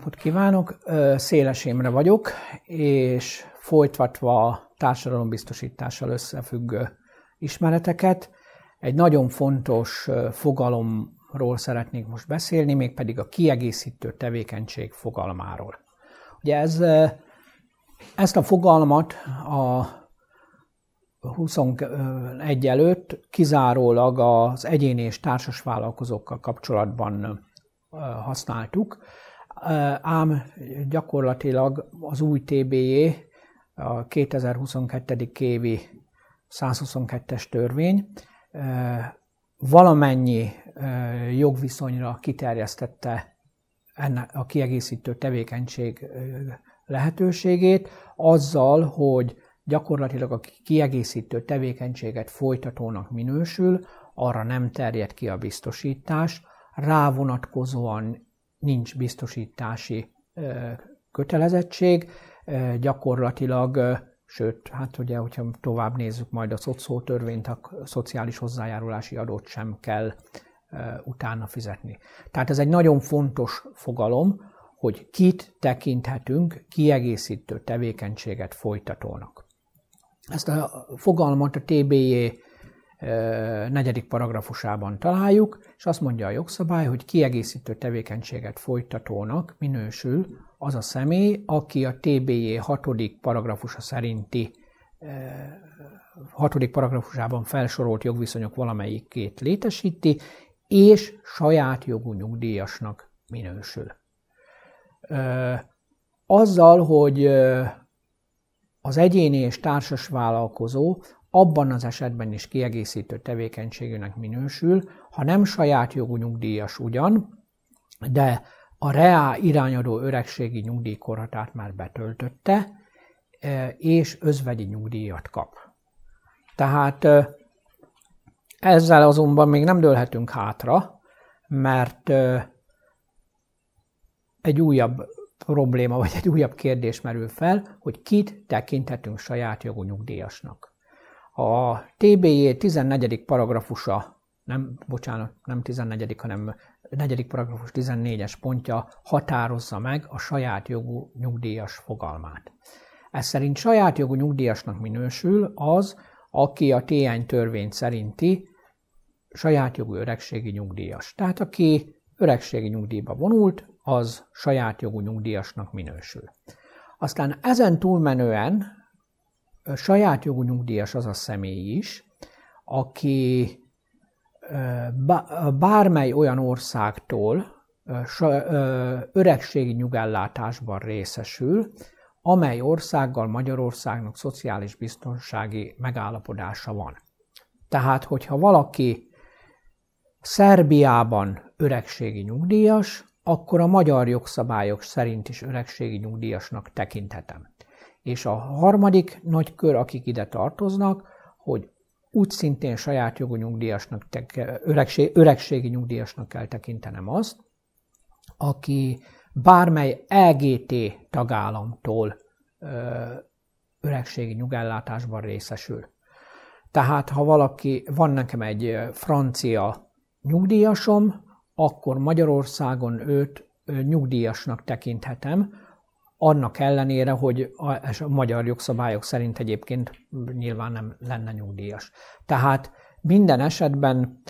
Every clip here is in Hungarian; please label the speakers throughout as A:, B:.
A: napot kívánok! Széles Imre vagyok, és folytatva társadalombiztosítással összefüggő ismereteket, egy nagyon fontos fogalomról szeretnék most beszélni, mégpedig a kiegészítő tevékenység fogalmáról. Ugye ez, ezt a fogalmat a 21 előtt kizárólag az egyéni és társas vállalkozókkal kapcsolatban használtuk, ám gyakorlatilag az új TBJ, a 2022. évi 122-es törvény valamennyi jogviszonyra kiterjesztette ennek a kiegészítő tevékenység lehetőségét, azzal, hogy gyakorlatilag a kiegészítő tevékenységet folytatónak minősül, arra nem terjed ki a biztosítás, rá vonatkozóan nincs biztosítási kötelezettség, gyakorlatilag, sőt, hát ugye, hogyha tovább nézzük majd a szocó törvényt, a szociális hozzájárulási adót sem kell utána fizetni. Tehát ez egy nagyon fontos fogalom, hogy kit tekinthetünk kiegészítő tevékenységet folytatónak. Ezt a fogalmat a TBJ negyedik paragrafusában találjuk, és azt mondja a jogszabály, hogy kiegészítő tevékenységet folytatónak minősül az a személy, aki a TBJ hatodik paragrafusa szerinti hatodik paragrafusában felsorolt jogviszonyok valamelyikét létesíti, és saját jogú nyugdíjasnak minősül. Azzal, hogy az egyéni és társas vállalkozó abban az esetben is kiegészítő tevékenységűnek minősül, ha nem saját jogú nyugdíjas ugyan, de a reá irányadó öregségi nyugdíjkorhatárt már betöltötte, e, és özvegyi nyugdíjat kap. Tehát e, ezzel azonban még nem dőlhetünk hátra, mert e, egy újabb probléma, vagy egy újabb kérdés merül fel, hogy kit tekinthetünk saját jogú nyugdíjasnak. A TBJ 14. paragrafusa, nem, bocsánat, nem 14., hanem 4. paragrafus 14-es pontja határozza meg a saját jogú nyugdíjas fogalmát. Ez szerint saját jogú nyugdíjasnak minősül az, aki a TN törvény szerinti saját jogú öregségi nyugdíjas. Tehát aki öregségi nyugdíjba vonult, az saját jogú nyugdíjasnak minősül. Aztán ezen túlmenően saját jogú nyugdíjas az a személy is, aki bármely olyan országtól öregségi nyugellátásban részesül, amely országgal Magyarországnak szociális biztonsági megállapodása van. Tehát, hogyha valaki Szerbiában öregségi nyugdíjas, akkor a magyar jogszabályok szerint is öregségi nyugdíjasnak tekinthetem. És a harmadik nagy kör, akik ide tartoznak, hogy úgy szintén saját jogú nyugdíjasnak, öregség, öregségi nyugdíjasnak kell tekintenem azt, aki bármely EGT tagállamtól ö, öregségi nyugellátásban részesül. Tehát, ha valaki, van nekem egy francia nyugdíjasom, akkor Magyarországon őt nyugdíjasnak tekinthetem, annak ellenére, hogy a, a magyar jogszabályok szerint egyébként nyilván nem lenne nyugdíjas. Tehát minden esetben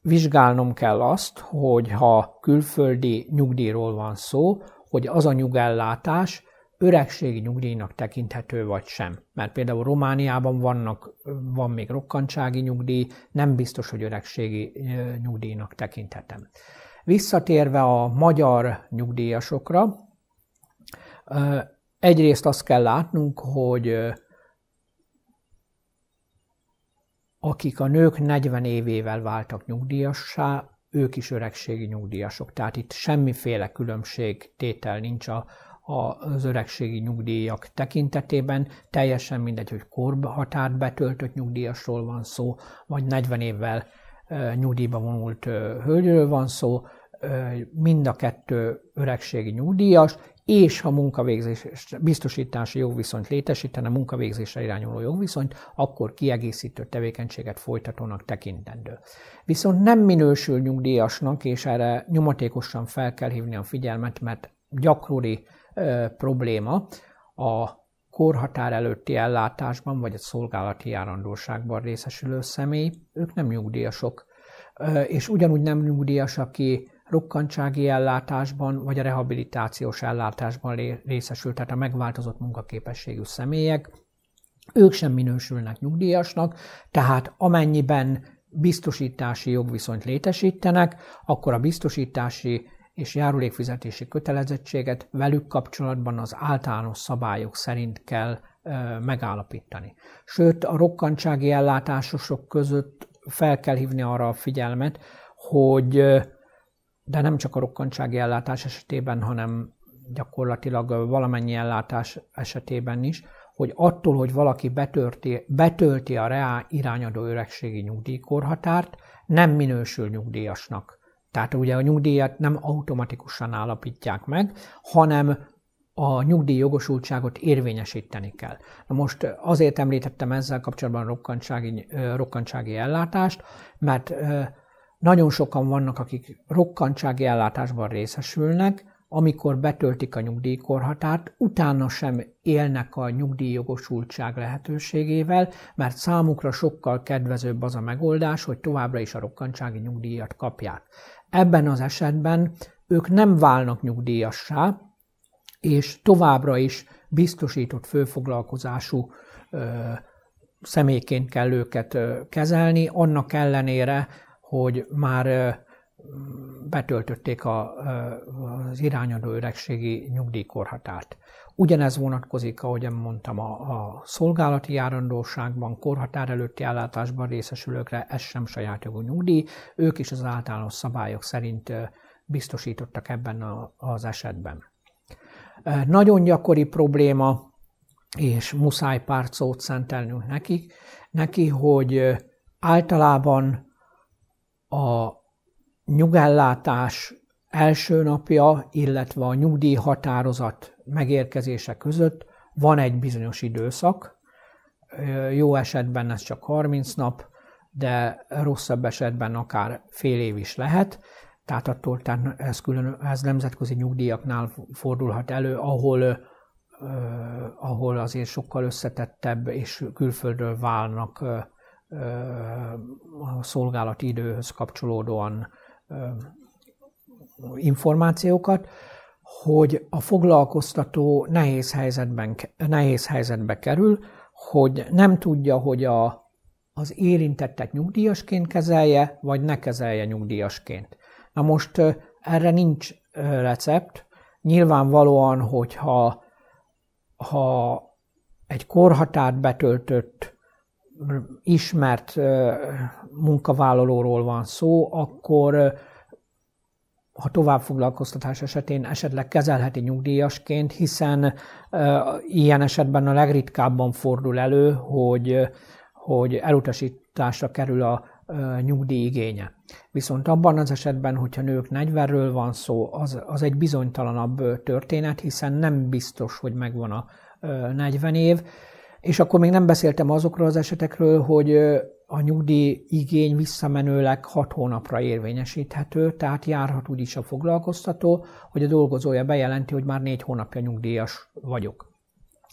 A: vizsgálnom kell azt, hogy ha külföldi nyugdíjról van szó, hogy az a nyugellátás öregségi nyugdíjnak tekinthető vagy sem. Mert például Romániában vannak, van még rokkantsági nyugdíj, nem biztos, hogy öregségi nyugdíjnak tekinthetem. Visszatérve a magyar nyugdíjasokra, Egyrészt azt kell látnunk, hogy akik a nők 40 évével váltak nyugdíjassá, ők is öregségi nyugdíjasok. Tehát itt semmiféle különbség tétel nincs a, az öregségi nyugdíjak tekintetében. Teljesen mindegy, hogy korhatárt betöltött nyugdíjasról van szó, vagy 40 évvel nyugdíjba vonult hölgyről van szó, mind a kettő öregségi nyugdíjas, és ha munkavégzés biztosítási jogviszonyt létesítene, munkavégzésre irányuló jogviszonyt, akkor kiegészítő tevékenységet folytatónak tekintendő. Viszont nem minősül nyugdíjasnak, és erre nyomatékosan fel kell hívni a figyelmet, mert gyakori probléma a korhatár előtti ellátásban, vagy a szolgálati járandóságban részesülő személy, ők nem nyugdíjasok. És ugyanúgy nem nyugdíjas, aki rokkantsági ellátásban, vagy a rehabilitációs ellátásban részesül, tehát a megváltozott munkaképességű személyek, ők sem minősülnek nyugdíjasnak, tehát amennyiben biztosítási jogviszonyt létesítenek, akkor a biztosítási és járulékfizetési kötelezettséget velük kapcsolatban az általános szabályok szerint kell megállapítani. Sőt, a rokkantsági ellátásosok között fel kell hívni arra a figyelmet, hogy de nem csak a rokkantsági ellátás esetében, hanem gyakorlatilag valamennyi ellátás esetében is, hogy attól, hogy valaki betölti, betölti a reá irányadó öregségi nyugdíjkorhatárt, nem minősül nyugdíjasnak. Tehát ugye a nyugdíjat nem automatikusan állapítják meg, hanem a nyugdíj jogosultságot érvényesíteni kell. Na most azért említettem ezzel kapcsolatban rokkantsági, rokkantsági ellátást, mert nagyon sokan vannak, akik rokkantsági ellátásban részesülnek, amikor betöltik a nyugdíjkorhatárt, utána sem élnek a nyugdíjjogosultság lehetőségével, mert számukra sokkal kedvezőbb az a megoldás, hogy továbbra is a rokkantsági nyugdíjat kapják. Ebben az esetben ők nem válnak nyugdíjassá, és továbbra is biztosított főfoglalkozású ö, személyként kell őket ö, kezelni, annak ellenére, hogy már betöltötték a, az irányadó öregségi nyugdíjkorhatárt. Ugyanez vonatkozik, ahogy mondtam, a, a szolgálati járandóságban, korhatár előtti ellátásban részesülőkre, ez sem saját jogú nyugdíj, ők is az általános szabályok szerint biztosítottak ebben a, az esetben. Nagyon gyakori probléma, és muszáj pár szót szentelnünk neki, neki, hogy általában a nyugellátás első napja, illetve a nyugdíjhatározat megérkezése között van egy bizonyos időszak. Jó esetben ez csak 30 nap, de rosszabb esetben akár fél év is lehet. Tehát attól tehát ez, külön, ez nemzetközi nyugdíjaknál fordulhat elő, ahol, ahol azért sokkal összetettebb és külföldről válnak a szolgálati időhöz kapcsolódóan információkat, hogy a foglalkoztató nehéz, helyzetben, nehéz helyzetbe kerül, hogy nem tudja, hogy a, az érintettet nyugdíjasként kezelje, vagy ne kezelje nyugdíjasként. Na most erre nincs recept. Nyilvánvalóan, hogyha ha egy korhatárt betöltött ismert munkavállalóról van szó, akkor ha továbbfoglalkoztatás esetén esetleg kezelheti nyugdíjasként, hiszen ilyen esetben a legritkábban fordul elő, hogy, hogy elutasításra kerül a nyugdíj igénye. Viszont abban az esetben, hogyha nők 40-ről van szó, az, az egy bizonytalanabb történet, hiszen nem biztos, hogy megvan a 40 év, és akkor még nem beszéltem azokról az esetekről, hogy a nyugdíj igény visszamenőleg 6 hónapra érvényesíthető, tehát járhat úgy is a foglalkoztató, hogy a dolgozója bejelenti, hogy már 4 hónapja nyugdíjas vagyok.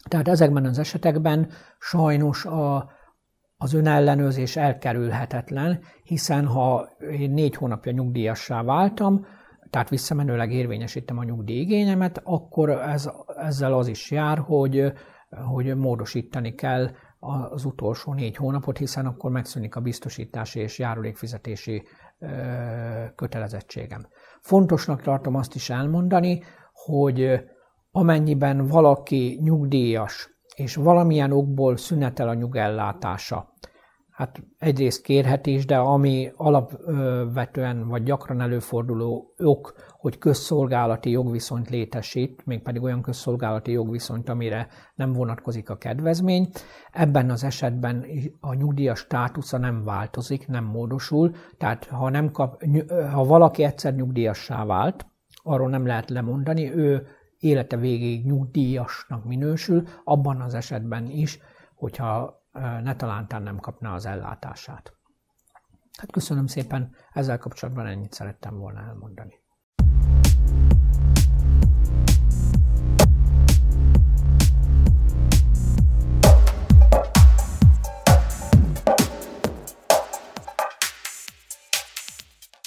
A: Tehát ezekben az esetekben sajnos a, az önellenőrzés elkerülhetetlen, hiszen ha én négy hónapja nyugdíjassá váltam, tehát visszamenőleg érvényesítem a nyugdíjigényemet, akkor ez, ezzel az is jár, hogy hogy módosítani kell az utolsó négy hónapot, hiszen akkor megszűnik a biztosítási és járulékfizetési kötelezettségem. Fontosnak tartom azt is elmondani, hogy amennyiben valaki nyugdíjas, és valamilyen okból szünetel a nyugellátása, hát egyrészt kérhet de ami alapvetően vagy gyakran előforduló ok, hogy közszolgálati jogviszonyt létesít, mégpedig olyan közszolgálati jogviszonyt, amire nem vonatkozik a kedvezmény. Ebben az esetben a nyugdíjas státusza nem változik, nem módosul, tehát ha, nem kap, ha valaki egyszer nyugdíjassá vált, arról nem lehet lemondani, ő élete végéig nyugdíjasnak minősül, abban az esetben is, hogyha ne talántán nem kapná az ellátását. Hát köszönöm szépen, ezzel kapcsolatban ennyit szerettem volna elmondani.